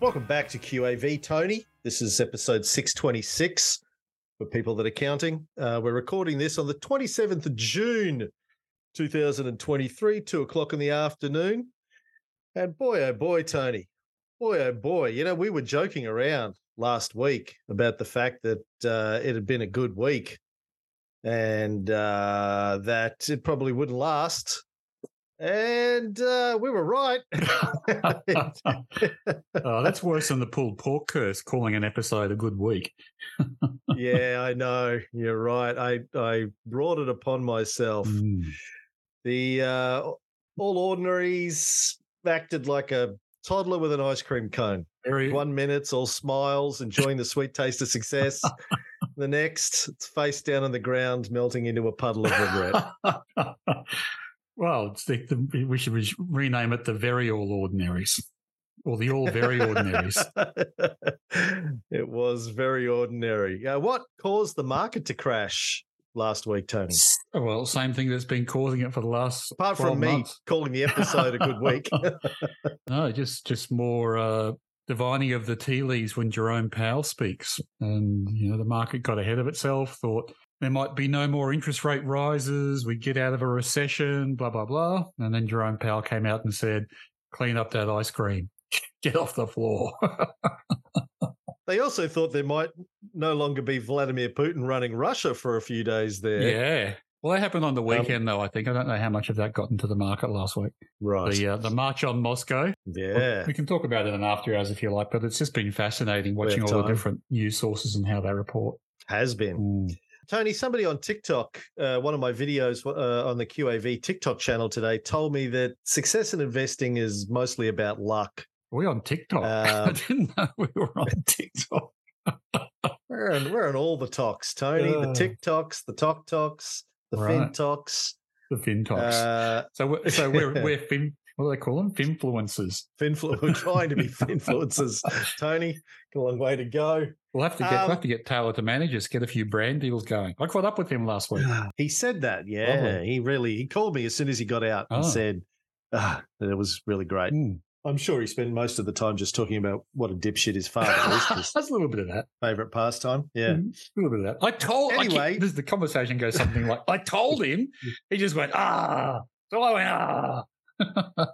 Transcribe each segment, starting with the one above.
Welcome back to QAV, Tony. This is episode 626 for people that are counting. Uh, we're recording this on the 27th of June, 2023, two o'clock in the afternoon. And boy, oh boy, Tony, boy, oh boy, you know, we were joking around last week about the fact that uh, it had been a good week and uh, that it probably wouldn't last. And uh, we were right. oh, that's worse than the pulled pork curse, calling an episode a good week. yeah, I know. You're right. I I brought it upon myself. Mm. The uh, all ordinaries acted like a toddler with an ice cream cone. Very, One minute, all smiles, enjoying the sweet taste of success. the next, it's face down on the ground, melting into a puddle of regret. well, the, the, we should re- rename it the very all ordinaries or the all very ordinaries. it was very ordinary. Uh, what caused the market to crash last week, Tony? Well, same thing that's been causing it for the last. Apart from me months. calling the episode a good week. no, just just more uh, divining of the tea leaves when Jerome Powell speaks, and you know the market got ahead of itself, thought there might be no more interest rate rises, we get out of a recession, blah blah blah, and then Jerome Powell came out and said, "Clean up that ice cream, get off the floor." they also thought there might no longer be Vladimir Putin running Russia for a few days there. yeah. Well, that happened on the weekend, though. I think I don't know how much of that got into the market last week. Right. The uh, the march on Moscow. yeah. We can talk about it in after hours if you like, but it's just been fascinating watching all the different news sources and how they report. Has been. Mm. Tony, somebody on TikTok, uh, one of my videos uh, on the QAV TikTok channel today, told me that success in investing is mostly about luck. Are we on TikTok? I Um, didn't know we were on TikTok. We're on, we're on all the talks, Tony. the Uh. TikToks, the Tok Talks, the Right. FinToks. The FinToks. Uh, so we're, so we're, we're fin, what do they call them? Finfluencers. Finflu- we're trying to be influencers. Tony, got a long way to go. We'll have to get Um, we'll have to get Taylor to manage us, get a few brand deals going. I caught up with him last week. He said that, yeah. Lovely. He really he called me as soon as he got out and Oh. said ah, that it was really great. Mm. I'm sure he spent most of the time just talking about what a dipshit his father is. That's a little bit of that. favorite pastime. Yeah. Mm, a little bit of that. I told. I keep- Anyway. this, the conversation goes something like, "I told him." He just went, "Ah." So I went, "Ah."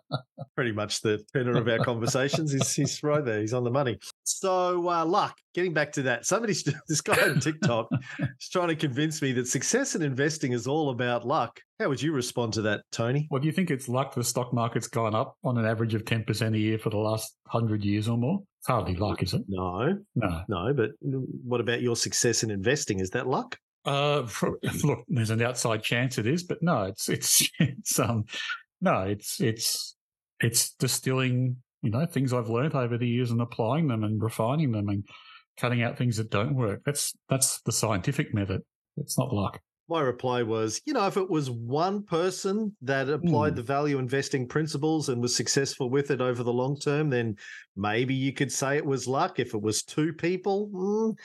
Pretty much the tenor of our conversations. He's, he's right there. He's on the money. So, uh, luck, getting back to that, somebody's, this guy on TikTok is trying to convince me that success in investing is all about luck. How would you respond to that, Tony? Well, do you think it's luck the stock market's gone up on an average of 10% a year for the last 100 years or more? It's hardly luck, is it? No, No. no. But what about your success in investing? Is that luck? Uh, look, there's an outside chance it is, but no, it's, it's, it's, um, no, it's, it's, it's distilling, you know, things I've learned over the years and applying them and refining them and cutting out things that don't work. That's, that's the scientific method. It's not luck. My reply was, you know, if it was one person that applied Hmm. the value investing principles and was successful with it over the long term, then maybe you could say it was luck. If it was two people, mm.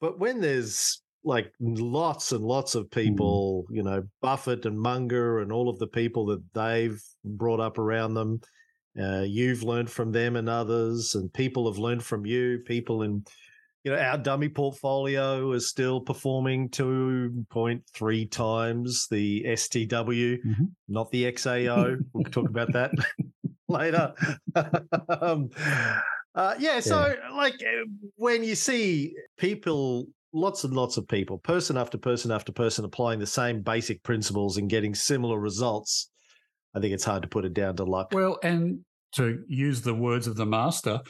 but when there's like lots and lots of people, you know, Buffett and Munger and all of the people that they've brought up around them, uh, you've learned from them and others, and people have learned from you. People in you know, our dummy portfolio is still performing 2.3 times the STW, Mhm. not the XAO. we'll talk about that later. um, uh, yeah, so like uh, when you see people, lots and lots of people, person after person after person applying the same basic principles and getting similar results, I think it's hard to put it down to luck. Well, and to use the words of the master,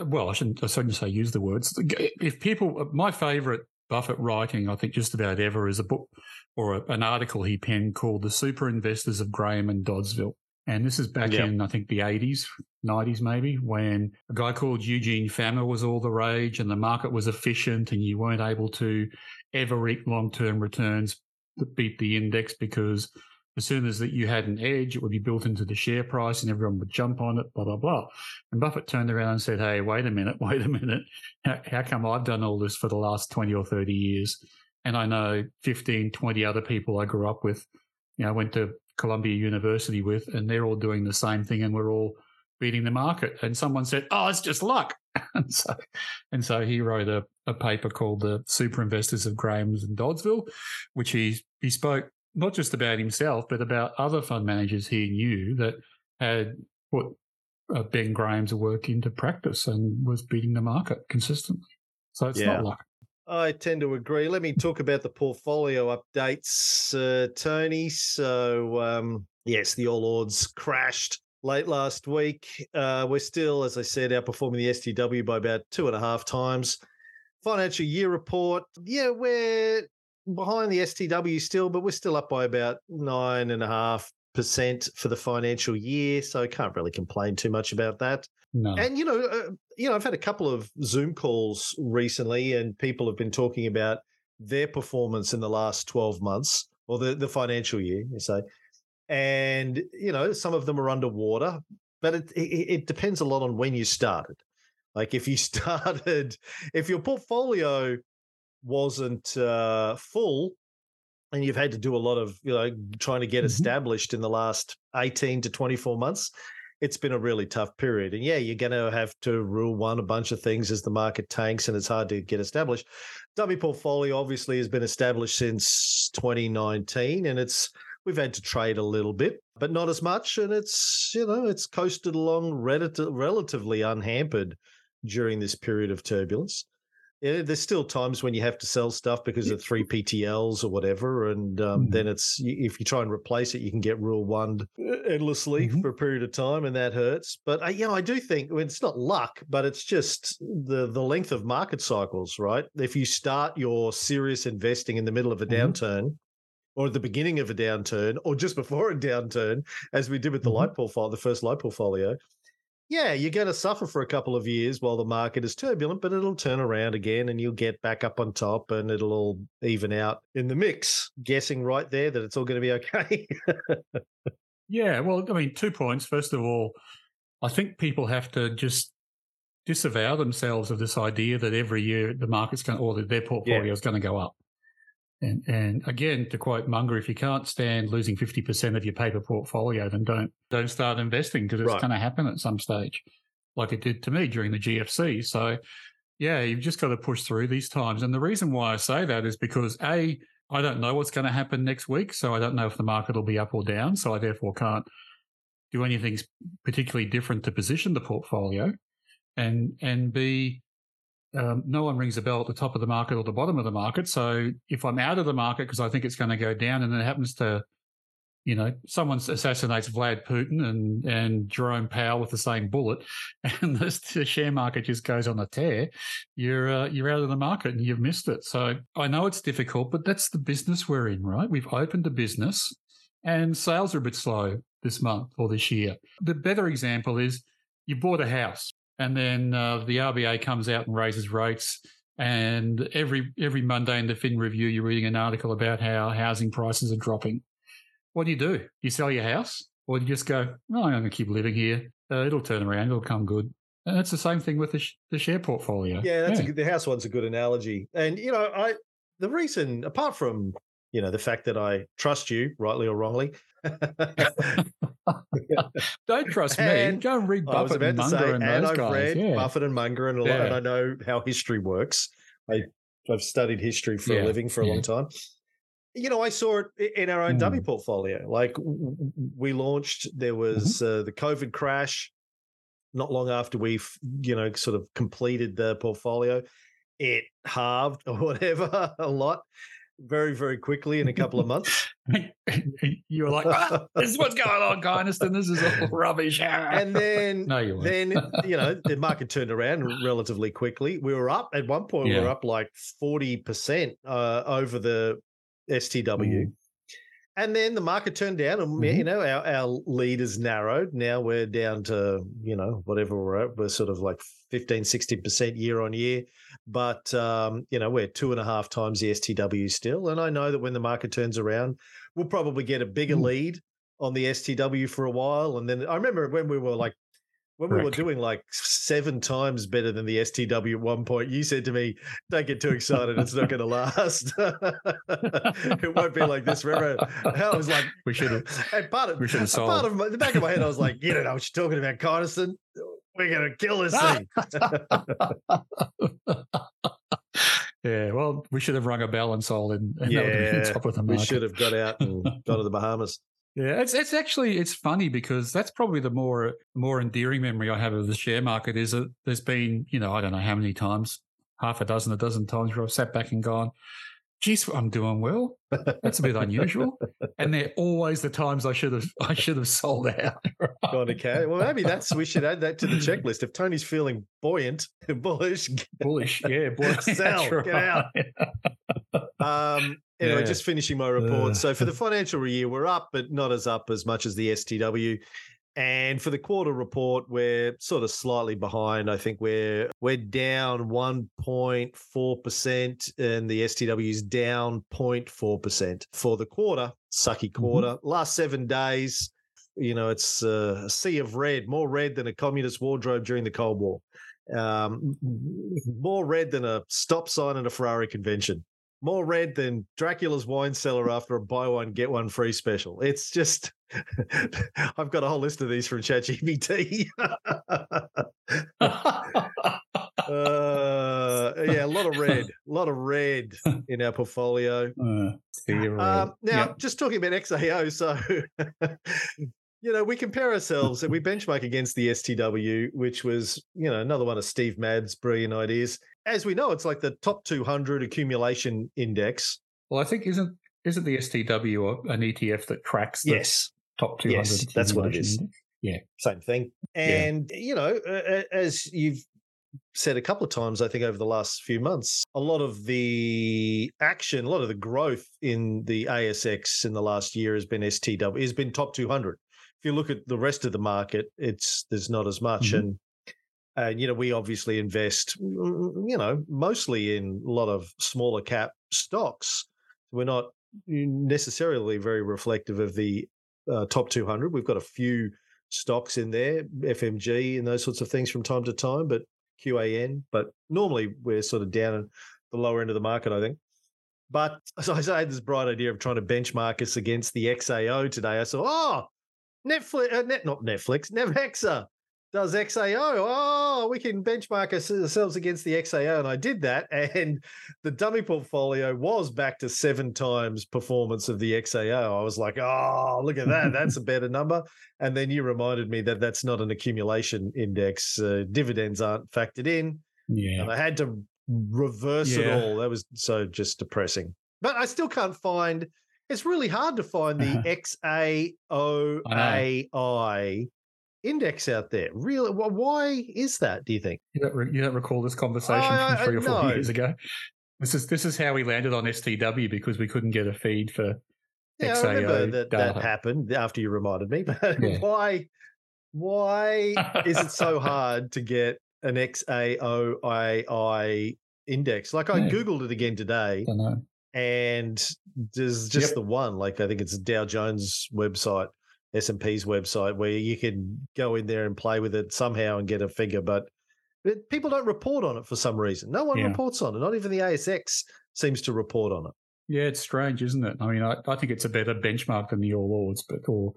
well, I shouldn't, I shouldn't say use the words. If people, my favorite Buffett writing, I think just about ever, is a book or a, an article he penned called The Super Investors of Graham and Doddsville. And this is back Yeah. in, I think, the 80s, 90s maybe, when a guy called Eugene Fama was all the rage and the market was efficient and you weren't able to ever reap long term returns that beat the index because as soon as that you had an edge, it would be built into the share price and everyone would jump on it, blah, blah, blah. And Buffett turned around and said, Hey, wait a minute, wait a minute. How, how come I've done all this for the last 20 or 30 years And I know 15, 20 other people I grew up with, you know, went to Columbia University with, and they're all doing the same thing, and we're all beating the market. And someone said, "Oh, it's just luck." and so, and so he wrote a, a paper called "The Super Investors of Graham's and Doddsville," which he he spoke not just about himself, but about other fund managers he knew that had put uh, Ben Graham's work into practice and was beating the market consistently. So it's yeah. not luck. I tend to agree. Let me talk about the portfolio updates, uh, Tony. So, um, yes, the All Ords crashed late last week. Uh, we're still, as I said, outperforming the STW by about two and a half times. Financial year report, yeah, we're behind the STW still, but we're still up by about nine and a half percent for the financial year. So can't really complain too much about that. No. And you know, uh, you know, I've had a couple of Zoom calls recently, and people have been talking about their performance in the last twelve months or the the financial year, you say. And you know, some of them are underwater, but it, it, it depends a lot on when you started. Like if you started, if your portfolio wasn't uh, full and you've had to do a lot of you know trying to get mm-hmm. established in the last 18 to 24 months it's been a really tough period and yeah you're going to have to rule one a bunch of things as the market tanks and it's hard to get established. Dummy portfolio obviously has been established since 2019 and it's we've had to trade a little bit but not as much and it's you know it's coasted along relatively unhampered during this period of turbulence yeah, there's still times when you have to sell stuff because of three PTLs or whatever, and um, mm then it's if you try and replace it, you can get rule one endlessly mm-hmm. for a period of time, and that hurts. But I, you know, I do think it's not luck, but it's just the the length of market cycles, right? If you start your serious investing in the middle of a mm-hmm. downturn, or at the beginning of a downturn, or just before a downturn, as we did with the mm-hmm. light portfolio, the first light portfolio, yeah, you're going to suffer for a couple of years while the market is turbulent, but it'll turn around again and you'll get back up on top and it'll all even out in the mix. Guessing right there that it's all going to be okay. yeah, well, I mean, two points. First of all, I think people have to just disavow themselves of this idea that every year the market's going or their portfolio yeah. is going to go up. And, and again, to quote Munger, if you can't stand losing 50% of your paper portfolio, then don't, don't start investing because it's right. going to happen at some stage, like it did to me during the GFC. So, yeah, you've just got to push through these times. And the reason why I say that is because A, I don't know what's going to happen next week. So I don't know if the market will be up or down. So I therefore can't do anything particularly different to position the portfolio. And, and B, um, no one rings a bell at the top of the market or the bottom of the market. So if I'm out of the market because I think it's going to go down, and it happens to, you know, someone assassinates Vlad Putin and and Jerome Powell with the same bullet, and the, the share market just goes on a tear, you're uh, you're out of the market and you've missed it. So I know it's difficult, but that's the business we're in, right? We've opened a business, and sales are a bit slow this month or this year. The better example is you bought a house and then uh, the RBA comes out and raises rates. And every every Monday in the Fin Review, you're reading an article about how housing prices are dropping. What do you do? You sell your house, or do you just go, "Oh, I'm going to keep living here. Uh, it'll turn around. It'll come good." And it's the same thing with the, sh- the share portfolio. Yeah, that's yeah. A, the house one's a good analogy. And you know, I the reason, apart from you know the fact that I trust you, rightly or wrongly, Don't trust me. and Go and read Buffett and Munger say, and, and I've guys. read yeah. Buffett and Munger and, a lot, yeah. and I know how history works. I, have studied history for yeah. a living for a long time. You know, I saw it in our own mm. dummy portfolio. Like we launched, there was mm-hmm. uh, the COVID crash. Not long after we've you know, sort of completed the portfolio, it halved or whatever a lot very, very quickly in a couple of months. you were like, ah, "This is what's going on, Kynaston. This is all rubbish." and then, no, you then you know the market turned around relatively quickly. We were up at one point. Yeah. We were up like forty percent uh, over the STW. And then the market turned down, and mm-hmm. you know our, our lead is narrowed. Now we're down to you know whatever we're at. We're sort of like 15, 16 percent year on year, but um, you know we're two and a half times the STW still. And I know that when the market turns around, we'll probably get a bigger mm-hmm. lead on the STW for a while. And then I remember when we were like when we were doing like seven times better than the STW at one point, you said to me, "Don't get too excited; it's not going to last. it won't be like this forever." I was like, "We should have." And part of we should have sold. Part of my, the back of my head, I was like, "You don't know what you're talking about, Kynaston. We're going to kill this thing." yeah, well, we should have rung a bell and sold it. And yeah, top of the market. we should have got out and gone to the Bahamas. Yeah, it's it's actually it's funny because that's probably the more more endearing memory I have of the share market is that there's been you know I don't know how many times half a dozen a dozen times where I've sat back and gone, geez, I'm doing well. That's a bit unusual. And they're always the times I should have I should have sold out. Gone to cash. Well, maybe that's we should add that to the checklist. If Tony's feeling buoyant, bullish, bullish, yeah, bullish, sell, right. get out. Um, Anyway, yeah. just finishing my report. Uh. So for the financial year, we're up, but not as up as much as the STW. And for the quarter report, we're sort of slightly behind. I think we're we're down 1.4%, and the STW is down 0.4% for the quarter. Sucky mm-hmm. quarter. Mm-hmm. Last seven days, you know, it's a sea of red, more red than a communist wardrobe during the Cold War, um, more red than a stop sign at a Ferrari convention more red than Dracula's wine cellar after a buy one get one free special. It's just I've got a whole list of these from ChatGPT. uh, yeah, a lot of red, a lot of red in our portfolio. Uh, um, now, yep. just talking about XAO, so you know, we compare ourselves and we benchmark against the STW, which was, you know, another one of Steve Mabb's brilliant ideas. As we know, it's like the top 200 accumulation index. Well, I think isn't isn't the STW an ETF that tracks the yes. top 200? Yes, that's what it is. Yeah, same thing. And yeah. you know, as you've said a couple of times, I think over the last few months, a lot of the action, a lot of the growth in the ASX in the last year has been STW, has been top 200 if you look at the rest of the market, it's there's not as much. Mm-hmm. And and you know, we obviously invest, you know, mostly in a lot of smaller cap stocks. We're not necessarily very reflective of the uh, top 200. We've got a few stocks in there, FMG and those sorts of things from time to time, but QAN. But normally we're sort of down in the lower end of the market, I think. But as I had this bright idea of trying to benchmark us against the XAO today. I saw, oh, Netflix, uh, net, not Netflix, Nevexa does XAO. Oh, we can benchmark ourselves against the XAO. And I did that. And the dummy portfolio was back to seven times performance of the XAO. I was like, oh, look at that. That's a better number. And then you reminded me that that's not an accumulation index. Uh, dividends aren't factored in. Yeah. And I had to reverse yeah. it all. That was so just depressing. But I still can't find it's really hard to find the XAOAI index out there. Really, why is that? Do you think? You don't, re- you don't recall this conversation from three or four no. years ago? This is this is how we landed on STW because we couldn't get a feed for yeah, XAO I remember that data. that happened after you reminded me. But yeah. why why is it so hard to get an XAOAI index? Like I yeah. googled it again today and there's just yep. the one. Like I think it's Dow Jones website, S and P's website, where you can go in there and play with it somehow and get a figure, but people don't report on it for some reason. No one yeah. reports on it. Not even the ASX seems to report on it. Yeah, it's strange, isn't it? I mean, I, I think it's a better benchmark than the All Ords, but or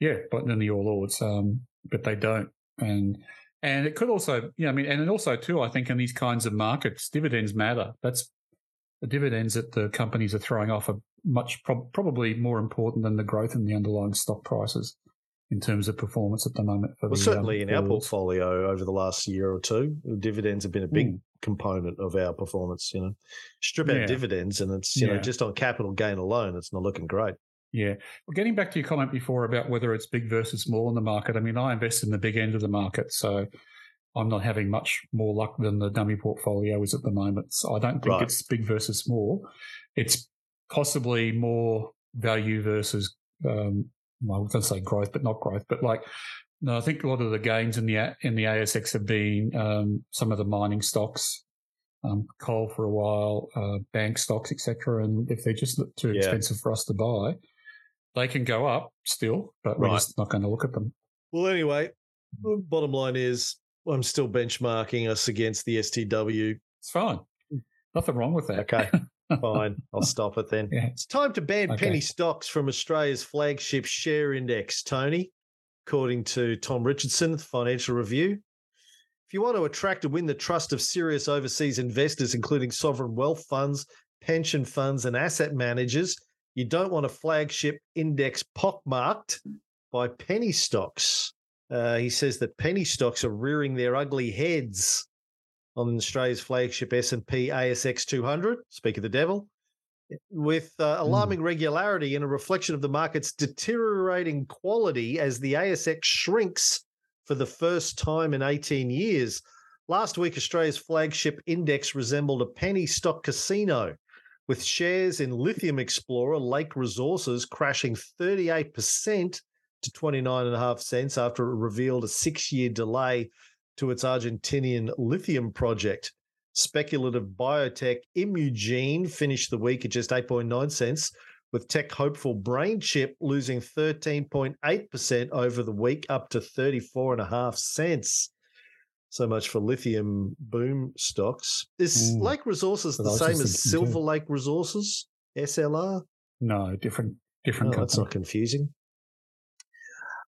yeah, but than the All Ords, um, but they don't. And and it could also, yeah, I mean, and also too, I think in these kinds of markets, dividends matter. That's the dividends that the companies are throwing off are much pro- probably more important than the growth in the underlying stock prices in terms of performance at the moment. well, the, certainly um, in our portfolio over the last year or two, dividends have been a big mm. component of our performance. You know, strip out yeah. dividends, and it's you yeah. know just on capital gain alone, it's not looking great. Yeah. Well, getting back to your comment before about whether it's big versus small in the market, I mean, I invest in the big end of the market. So I'm not having much more luck than the dummy portfolio is at the moment. So I don't think right. it's big versus small. It's possibly more value versus, um, well, I was going to say growth, but not growth. But like, no, I think a lot of the gains in the in the ASX have been um, some of the mining stocks, um, coal for a while, uh, bank stocks, etc. And if they're just too yeah. expensive for us to buy, they can go up still, but we're right. just not going to look at them. Well, anyway, Bottom line is, I'm still benchmarking us against the STW. It's fine. Nothing wrong with that. Okay. Fine. I'll stop it then. Yeah. It's time to ban Okay. penny stocks from Australia's flagship share index, Tony, according to Tom Richardson, Financial Review. If you want to attract and win the trust of serious overseas investors, including sovereign wealth funds, pension funds, and asset managers, you don't want a flagship index pockmarked by penny stocks. Uh, he says that penny stocks are rearing their ugly heads on Australia's flagship S&P ASX 200, speak of the devil, with uh, alarming regularity and a reflection of the market's deteriorating quality as the ASX shrinks for the first time in 18 years. Last week, Australia's flagship index resembled a penny stock casino, with shares in Lithium Explorer Lake Resources crashing 38% to 29.5 cents after it revealed a six year delay to its Argentinian lithium project. Speculative biotech Imugene finished the week at just 8.9 cents, with tech hopeful BrainChip losing 13.8% over the week, up to 34.5 cents. So much for lithium boom stocks. Is Mm. Lake Resources the same as. Silver Lake Resources? SLR? No, different Oh, different that's not confusing.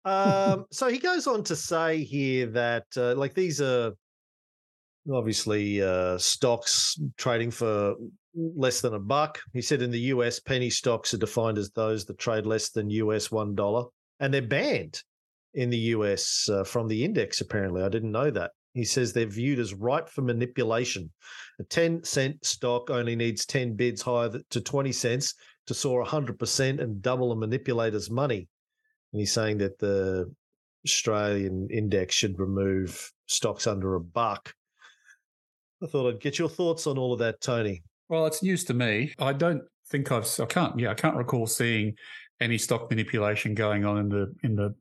Um, so he goes on to say here that, uh, like, these are obviously uh, stocks trading for less than a buck. He said in the US, penny stocks are defined as those that trade less than US $1, and they're banned in the US uh, from the index, apparently. I didn't know that. He says they're viewed as ripe for manipulation. A 10 cent stock only needs 10 bids higher to 20 cents to soar 100% and double a manipulator's money. And he's saying that the Australian index should remove stocks under a buck. I thought I'd get your thoughts on all of that, Tony. Well, it's news to me. I don't think I've. I can't. Yeah, I can't recall seeing any stock manipulation going on in the in the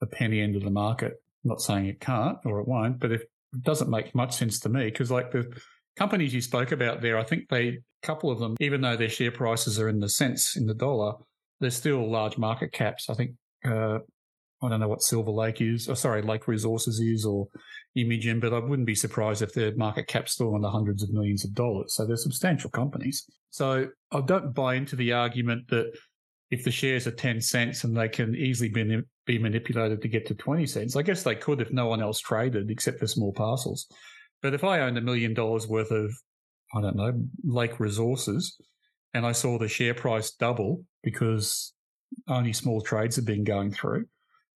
the penny end of the market. I'm not saying it can't or it won't, but if, it doesn't make much sense to me because, like the companies you spoke about there, I think they a couple of them, even though their share prices are in the cents in the dollar, they're still large market caps. I think. Uh, I don't know what Silver Lake is, or sorry, Lake Resources is, or Imugene, but I wouldn't be surprised if their market cap's still in the hundreds of millions of dollars. So they're substantial companies. So I don't buy into the argument that if the shares are 10 cents and they can easily be, be manipulated to get to 20 cents, I guess they could if no one else traded except for small parcels. But if I owned a million dollars worth of, I don't know, Lake Resources, and I saw the share price double because only small trades have been going through,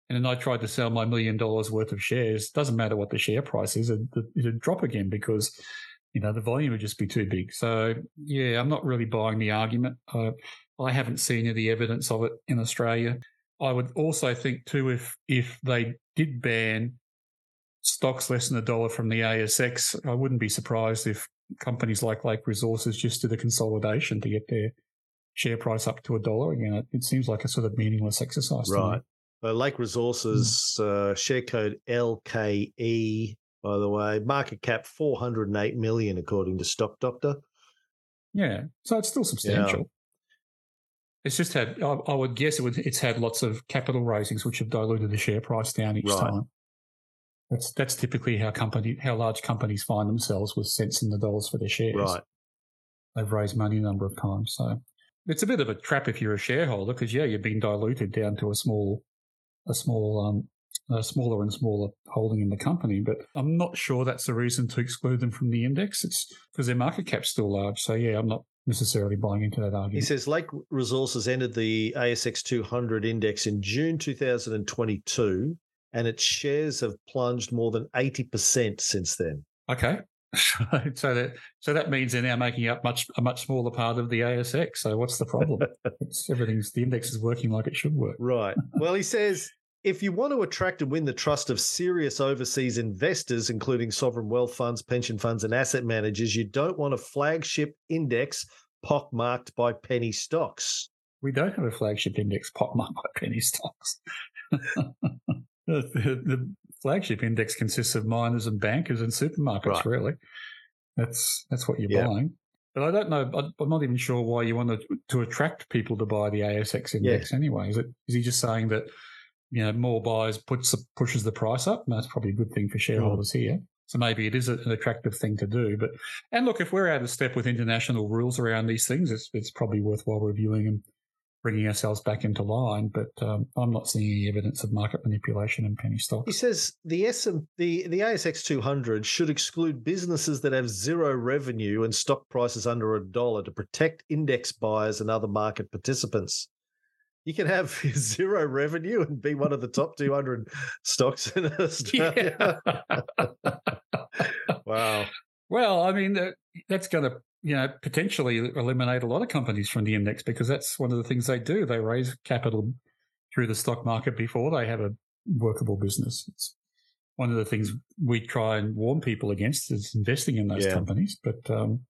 and then I tried to sell my million dollars worth of shares. Doesn't matter what the share price is, it, it'd drop again because you know the volume would just be too big. So yeah, I'm not really buying the argument. Uh, I haven't seen any evidence of it in Australia. I would also think too if if they did ban stocks less than a dollar from the ASX, I wouldn't be surprised if companies like Lake Resources just did a consolidation to get their share price up to a dollar again. It, it seems like a sort of meaningless exercise. to me. Right. Uh, Lake Resources, uh, share code LKE, by the way, market cap 408 million, according to Stock Doctor. Yeah, so it's still substantial. It's just had, I, I would guess it would, it's had lots of capital raisings which have diluted the share price down each Right. time. That's that's typically how company how large companies find themselves with cents in the dollars for their shares. Right. They've raised money a number of times, so it's a bit of a trap if you're a shareholder because yeah, you've been diluted down to a small, a small, um, a smaller and smaller holding in the company. But I'm not sure that's the reason to exclude them from the index. It's because their market cap's still large. So yeah, I'm not necessarily buying into that argument. He says Lake Resources entered the ASX 200 index in June 2022, and its shares have plunged more than 80% since then. Okay. so that so that means they're now making up much a much smaller part of the ASX. So what's the problem? it's, everything's the index is working like it should work. Right. Well, he says if you want to attract and win the trust of serious overseas investors, including sovereign wealth funds, pension funds, and asset managers, you don't want a flagship index pockmarked by penny stocks. We don't have a flagship index pockmarked by penny stocks. the- the flagship index consists of miners and bankers and supermarkets. Right. Really, that's that's what you're Yeah. buying. But I don't know. I'm not even sure why you want to to attract people to buy the ASX index anyway. Is it is he just saying that you know, more buyers puts pushes the price up, and that's probably a good thing for shareholders mm. here. So maybe it is an attractive thing to do. But and look, if we're out of step with international rules around these things, it's it's probably worthwhile reviewing and bringing ourselves back into line. But um, I'm not seeing any evidence of market manipulation in penny stocks. He says the S the the ASX 200 should exclude businesses that have zero revenue and stock prices under a dollar to protect index buyers and other market participants you can have zero revenue and be one of the top 200 stocks in Australia. Yeah. wow. Well, I mean, that's going to, you know, potentially eliminate a lot of companies from the index because that's one of the things they do. They raise capital through the stock market before they have a workable business. It's one of the things we try and warn people against is investing in those yeah. companies. But, um,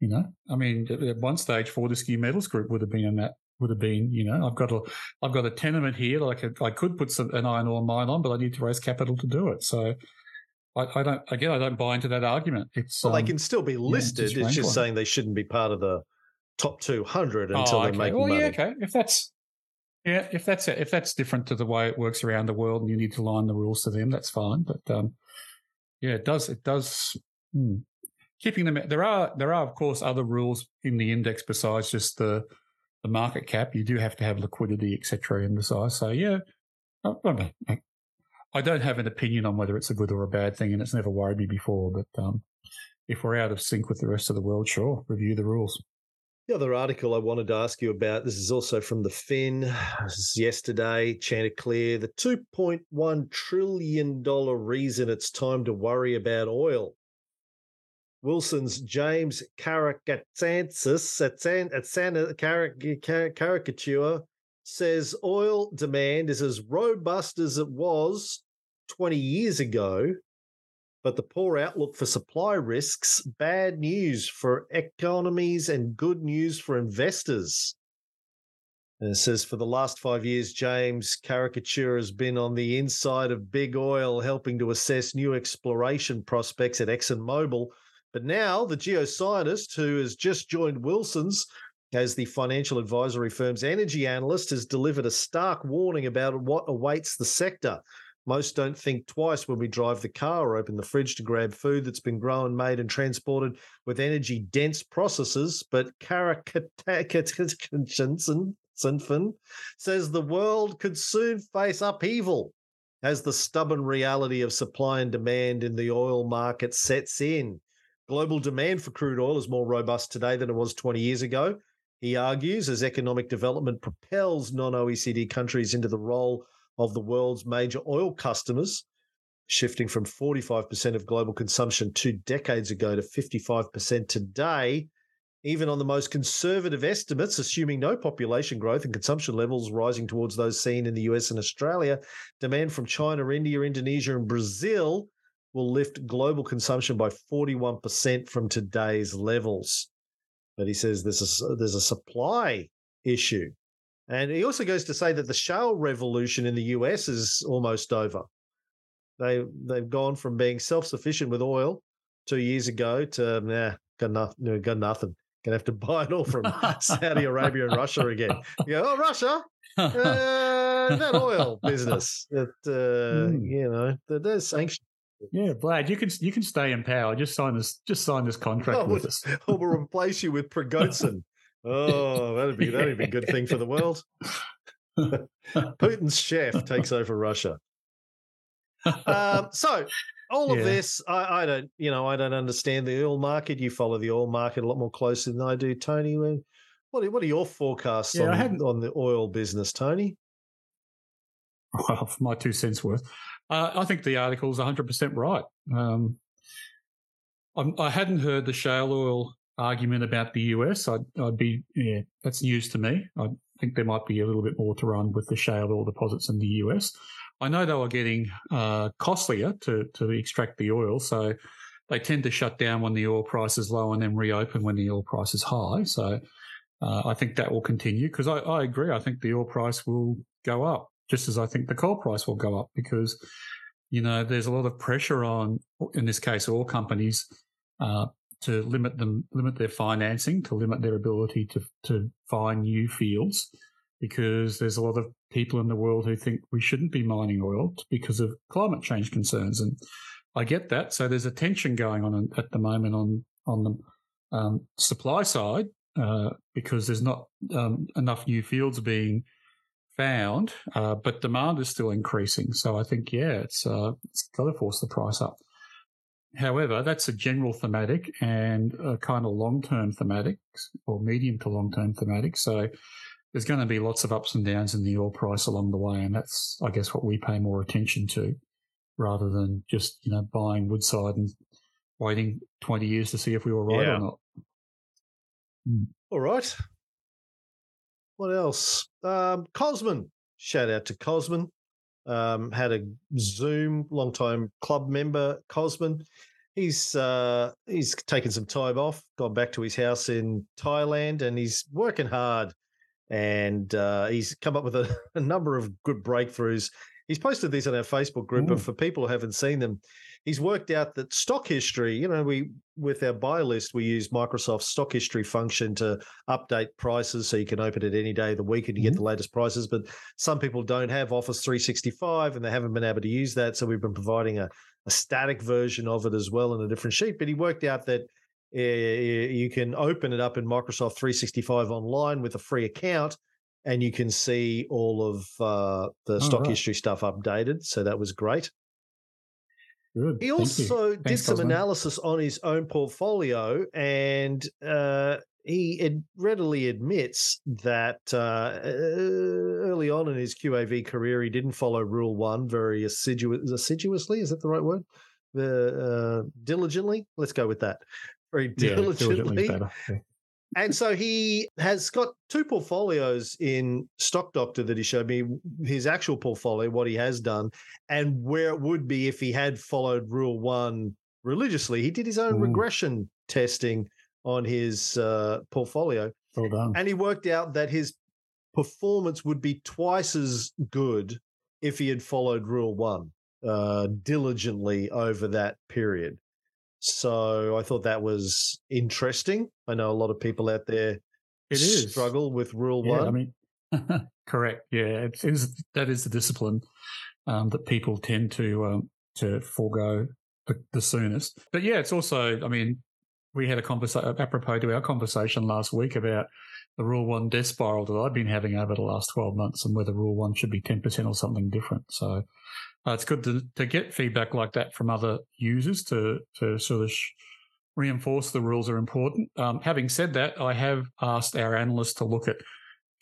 you know, I mean, at one stage, Fortescue Metals Group would have been in that would have been, you know, I've got a, I've got a tenement here that I could, I could put some, an iron ore mine on, but I need to raise capital to do it. So I, I don't, again, I don't buy into that argument. It's, well, um, they can still be listed. Yeah, it's, just saying they shouldn't be part of the top 200 until oh, okay. they make well, money. Yeah, okay. If that's, yeah, if that's, if that's different to the way it works around the world and you need to line the rules to them, that's fine. But, um, yeah, it does, it does, hmm. keeping them, there are, there are, of course, other rules in the index besides just the, the market cap, you do have to have liquidity, etc., in the size. So yeah, I don't have an opinion on whether it's a good or a bad thing, and it's never worried me before. But um, if we're out of sync with the rest of the world, sure, review the rules. The other article I wanted to ask you about, this is also from the Fin. This is yesterday, Chanticleer, the $2.1 trillion reason it's time to worry about oil. Wilson's James Karakatsansis caricature says oil demand is as robust as it was 20 years ago, but the poor outlook for supply risks bad news for economies and good news for investors. And it says for the last five years, James Caricature has been on the inside of big oil, helping to assess new exploration prospects at ExxonMobil but now the geoscientist who has just joined Wilson's as the financial advisory firm's energy analyst has delivered a stark warning about what awaits the sector. Most don't think twice when we drive the car or open the fridge to grab food that's been grown, made, and transported with energy dense processes. But Kara Sinfin says the world could soon face upheaval as the stubborn reality of supply and demand in the oil market sets in. Global demand for crude oil is more robust today than it was 20 years ago. He argues as economic development propels non OECD countries into the role of the world's major oil customers, shifting from 45% of global consumption two decades ago to 55% today. Even on the most conservative estimates, assuming no population growth and consumption levels rising towards those seen in the US and Australia, demand from China, India, Indonesia, and Brazil will lift global consumption by 41% from today's levels. But he says there's a, there's a supply issue. And he also goes to say that the shale revolution in the US is almost over. They they've gone from being self-sufficient with oil two years ago to nah, got nothing, got nothing. Gonna have to buy it all from Saudi Arabia and Russia again. You go, oh Russia, uh, that oil business that uh, mm. you know there's sanctions yeah, Vlad, you can you can stay in power. Just sign this. Just sign this contract oh, with us. Or we'll replace you with Prigozhin. Oh, that'd be that'd be a good thing for the world. Putin's chef takes over Russia. Um, so all of yeah. this, I, I, don't, you know, I don't understand the oil market. You follow the oil market a lot more closely than I do, Tony. What are, what are your forecasts yeah, on, on the oil business, Tony? Well, for my two cents worth, uh, I think the article is 100% right. Um, I hadn't heard the shale oil argument about the US. I'd, I'd, be, yeah, that's news to me. I think there might be a little bit more to run with the shale oil deposits in the US. I know they were getting uh, costlier to, to extract the oil, so they tend to shut down when the oil price is low and then reopen when the oil price is high. So uh, I think that will continue because I, I agree. I think the oil price will go up just as I think the coal price will go up because, you know, there's a lot of pressure on, in this case, oil companies uh, to limit them, limit their financing, to limit their ability to to find new fields, because there's a lot of people in the world who think we shouldn't be mining oil because of climate change concerns. And I get that. So there's a tension going on at the moment on, on the um, supply side uh, because there's not um, enough new fields being found, uh, but demand is still increasing. So I think, yeah, it's, uh, it's got to force the price up. However, that's a general thematic and a kind of long term thematic or medium to long term thematic. So there's going to be lots of ups and downs in the oil price along the way. And that's, I guess, what we pay more attention to rather than just, you know, buying Woodside and waiting 20 years to see if we were right yeah. or not. Mm. All right. What else? Um, Cosman. Shout out to Cosman. Um, had a Zoom, long time club member, Cosman. He's uh, he's taken some time off, gone back to his house in Thailand, and he's working hard. And uh, he's come up with a, a, number of good breakthroughs. He's posted these on our Facebook group, Ooh. but for people who haven't seen them, he's worked out that stock history, you know, we with our buy list, we use Microsoft's stock history function to update prices so you can open it any day of the week and you mm-hmm. get the latest prices. But some people don't have Office 365 and they haven't been able to use that. So we've been providing a, a static version of it as well in a different sheet. But he worked out that uh, you can open it up in Microsoft 365 online with a free account and you can see all of uh, the oh, stock right. history stuff updated. So that was great. Good. He also did some Cosman. analysis on his own portfolio, and uh, he ad- readily admits that uh, early on in his QAV career, he didn't follow Rule One very assiduous, assiduously. Is that the right word? Uh, diligently. Let's go with that. Very diligently. Yeah, diligently and so he has got two portfolios in Stock Doctor that he showed me his actual portfolio, what he has done, and where it would be if he had followed Rule One religiously. He did his own Ooh. regression testing on his uh, portfolio, well done. and he worked out that his performance would be twice as good if he had followed Rule One uh, diligently over that period. So I thought that was interesting. I know a lot of people out there it is. struggle with Rule yeah, One. I mean, correct. Yeah, it is. That is the discipline um, that people tend to um, to forego the, the, soonest. But yeah, it's also. I mean, we had a conversation apropos to our conversation last week about the Rule One death spiral that I've been having over the last twelve months, and whether Rule One should be ten percent or something different. So uh, it's good to, to get feedback like that from other users to, to sort of sh- reinforce the rules are important. Um, having said that, I have asked our analysts to look at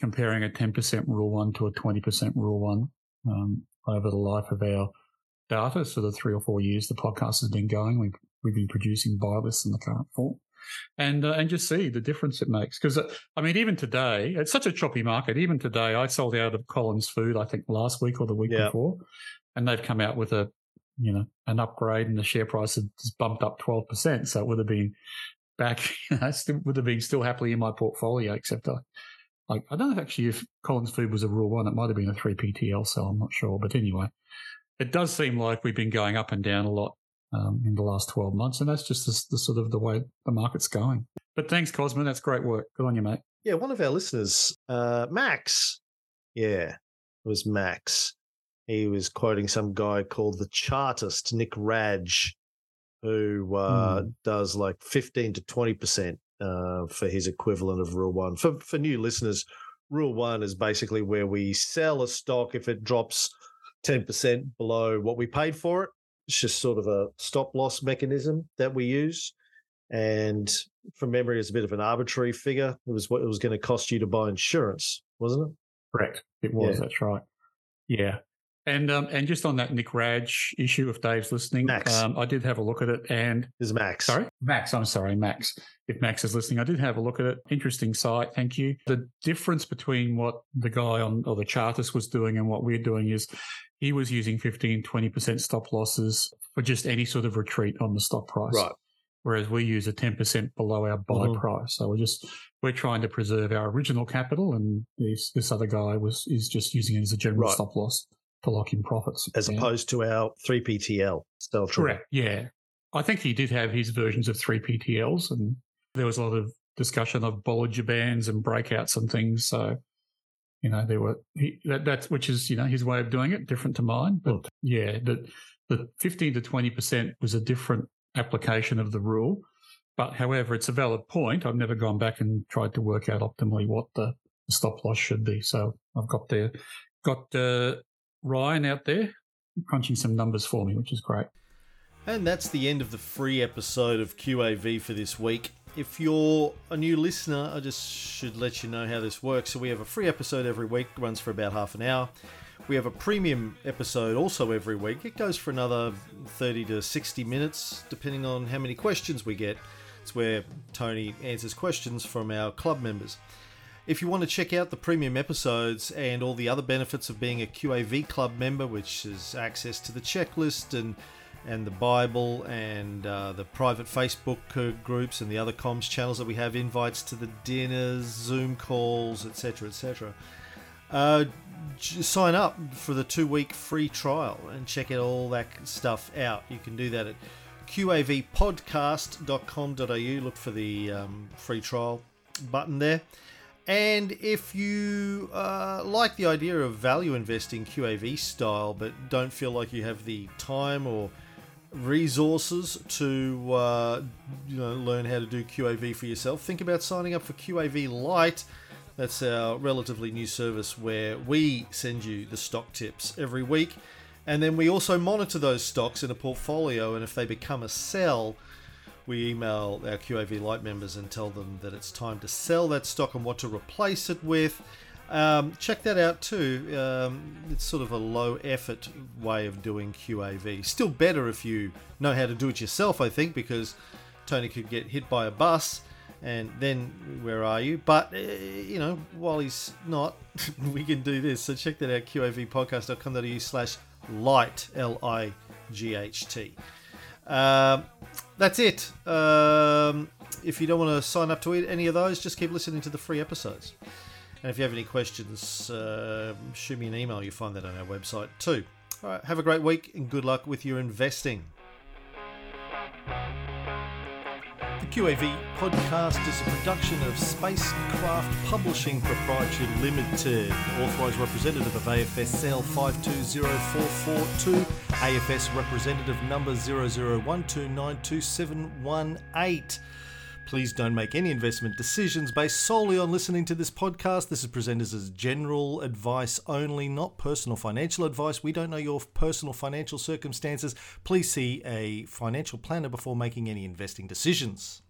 comparing a 10% rule one to a 20% rule one um, over the life of our data. So the three or four years the podcast has been going, we've, we've been producing buy lists in the current form. And uh, and just see the difference it makes because uh, I mean even today it's such a choppy market. Even today I sold out of Collins Food I think last week or the week yeah. before, and they've come out with a you know an upgrade and the share price has bumped up 12% so it would have been back I still would have been still happily in my portfolio except I I, I don't know if actually if Collins Food was a rule one it might have been a 3 PTL so I'm not sure. But anyway it does seem like we've been going up and down a lot um, in the last 12 months and that's just the, the, sort of the way the market's going. But thanks Cosman that's great work. Good on you mate. Yeah one of our listeners uh, Max. Yeah it was Max he was quoting some guy called the chartist, Nick Radge, who uh, mm. does like 15 to 20% uh, for his equivalent of Rule 1. For, for new listeners, Rule 1 is basically where we sell a stock if it drops 10% below what we paid for it. It's just sort of a stop loss mechanism that we use. And from memory, it's a bit of an arbitrary figure. It was what it was going to cost you to buy insurance, wasn't it? Correct. It was. Yeah. That's right. Yeah. And um, and just on that Nick Radge issue, if Dave's listening, Max. Um, I did have a look at it. And is Max? Sorry, Max. I'm sorry, Max. If Max is listening, I did have a look at it. Interesting site. Thank you. The difference between what the guy on or the chartist was doing and what we're doing is he was using 15, 20% stop losses for just any sort of retreat on the stock price. Right. Whereas we use a 10% below our buy mm-hmm. price. So we're just, we're trying to preserve our original capital. And this, this other guy was, is just using it as a general right. stop loss to lock in profits. As yeah. opposed to our 3PTL stealth Correct. Yeah. I think he did have his versions of 3PTLs and there was a lot of discussion of Bollinger Bands and breakouts and things. So You know, there were he, that, that's which is you know his way of doing it, different to mine. But Hmm. yeah, the the fifteen to twenty percent was a different application of the rule. But however, it's a valid point. I've never gone back and tried to work out optimally what the stop loss should be. So I've got there, got uh, Ryan out there crunching some numbers for me, which is great. And that's the end of the free episode of QAV for this week. If you're a new listener, I just should let you know how this works. So we have a free episode every week, runs for about half an hour. We have a premium episode also every week. It goes for another 30 to 60 minutes, depending on how many questions we get. It's where Tony answers questions from our club members. If you want to check out the premium episodes and all the other benefits of being a QAV club member, which is access to the checklist and and the Bible and uh, the private Facebook uh, groups and the other comms channels that we have, invites to the dinners, Zoom calls, etc., etc. Uh, sign up for the two-week free trial and check out all that stuff out. You can do that at qavpodcast.com.au. Look for the um, free trial button there. And if you uh, like the idea of value investing QAV style, but don't feel like you have the time or resources to uh, you know learn how to do QAV for yourself, think about signing up for QAV Lite. That's our relatively new service where we send you the stock tips every week, and then we also monitor those stocks in a portfolio. And if they become a sell, we email our QAV Lite members and tell them that it's time to sell that stock and what to replace it with. Um, check that out too. Um, it's sort of a low effort way of doing QAV. Still better if you know how to do it yourself, I think, because Tony could get hit by a bus and then where are you? But, uh, you know, while he's not, we can do this. So check that out, qavpodcast.com.au slash light, L I G H T. Um, that's it. Um, if you don't want to sign up to any of those, just keep listening to the free episodes. And if you have any questions, uh, shoot me an email. You'll find that on our website too. All right, have a great week and good luck with your investing. QAV podcast is a production of Spacecraft Publishing Proprietary Limited, authorised representative of AFSL 520442, AFS representative number 0012922718. Please don't make any investment decisions based solely on listening to this podcast. This is presented as general advice only, not personal financial advice. We don't know your personal financial circumstances. Please see a financial planner before making any investing decisions.